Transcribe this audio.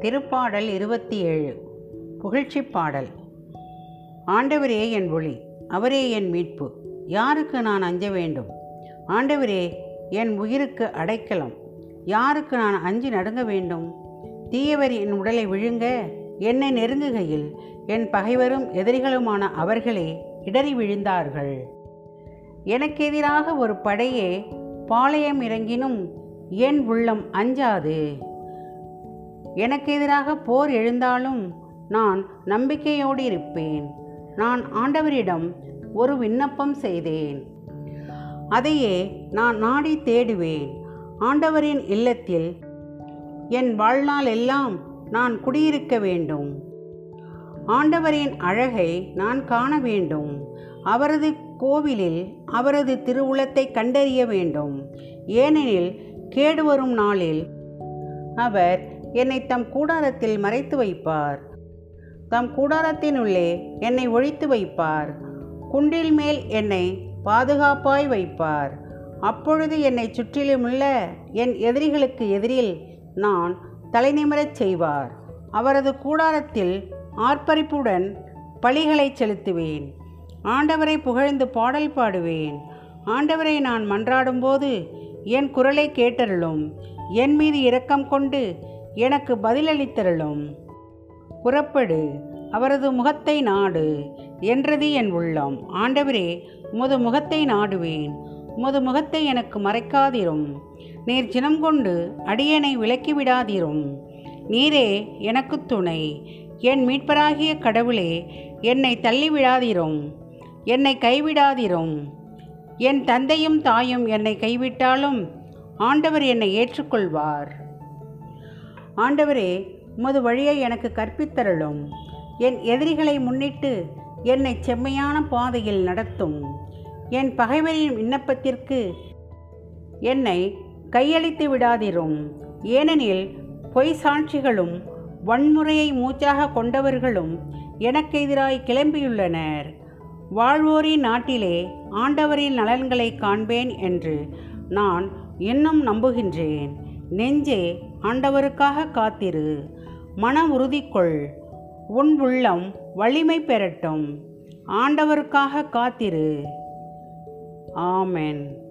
திருப்பாடல் இருபத்தி ஏழு புகழ்ச்சி பாடல். ஆண்டவரே என் ஒளி அவரே என் மீட்பு. யாருக்கு நான் அஞ்ச வேண்டும்? ஆண்டவரே என் உயிருக்கு அடைக்கலம். யாருக்கு நான் அஞ்சு நடுங்க வேண்டும்? தீயவர் என் உடலை விழுங்க என்னை நெருங்குகையில் என் பகைவரும் எதிரிகளுமான அவர்களே இடறி விழுந்தார்கள். எனக்கு எதிராக ஒரு படையே பாளையம் இறங்கினும் என் உள்ளம் அஞ்சாது. எனக்கு எதிராக போர் எழுந்தாலும் நான் நம்பிக்கையோடு இருப்பேன். நான் ஆண்டவரிடம் ஒரு விண்ணப்பம் செய்தேன். அதையே நான் நாடி தேடுவேன். ஆண்டவரின் இல்லத்தில் என் வாழ்நாள் எல்லாம் நான் குடியிருக்க வேண்டும். ஆண்டவரின் அழகை நான் காண வேண்டும். அவரது கோவிலில் அவரது திருவுளத்தை கண்டறிய வேண்டும். ஏனெனில் கேடு வரும் நாளில் அவர் என்னை தம் கூடாரத்தில் மறைத்து வைப்பார். தம் கூடாரத்தினுள்ளே என்னை ஒழித்து வைப்பார். குன்றில் மேல் என்னை பாதுகாப்பாய் வைப்பார். அப்பொழுது என்னை சுற்றிலுமுள்ள என் எதிரிகளுக்கு எதிரில் நான் தலைநிமிரச் செய்வார். அவரது கூடாரத்தில் ஆர்ப்பரிப்புடன் பழிகளை செலுத்துவேன். ஆண்டவரை புகழ்ந்து பாடல் பாடுவேன். ஆண்டவரை நான் மன்றாடும்போது என் குரலை கேட்டருளும். என் மீது இரக்கம் கொண்டு எனக்கு பதிலளித்தருளும். புறப்படு அவரது முகத்தை நாடு என்றது என் உள்ளம். ஆண்டவரே உமது முகத்தை நாடுவேன். உமது முகத்தை எனக்கு மறைக்காதிரும். நீர் சினம் கொண்டு அடியனை விலக்கிவிடாதிரும். நீரே எனக்கு துணை. என் மீட்பராகிய கடவுளே என்னை தள்ளிவிடாதிரும். என்னை கைவிடாதிரும். என் தந்தையும் தாயும் என்னை கைவிட்டாலும் ஆண்டவர் என்னை ஏற்றுக்கொள்வார். ஆண்டவரே உமது வழியை எனக்கு கற்பித்தரலும் என் எதிரிகளை முன்னிட்டு என்னை செம்மையான பாதையில் நடத்தும். என் பகைவரின் விண்ணப்பத்திற்கு என்னை கையளித்து விடாதிரும். ஏனெனில் பொய் சாட்சிகளும் வன்முறையை மூச்சாக கொண்டவர்களும் எனக்கு எதிராய் கிளம்பியுள்ளனர். வாழ்வோரின் நாட்டிலே ஆண்டவரின் நலன்களை காண்பேன் என்று நான் இன்னும் நம்புகின்றேன். நெஞ்சே ஆண்டவருக்காக காத்திரு. மன உறுதி கொள் உன் உள்ளம் வலிமை பெறட்டும். ஆண்டவருக்காக காத்திரு. ஆமென்.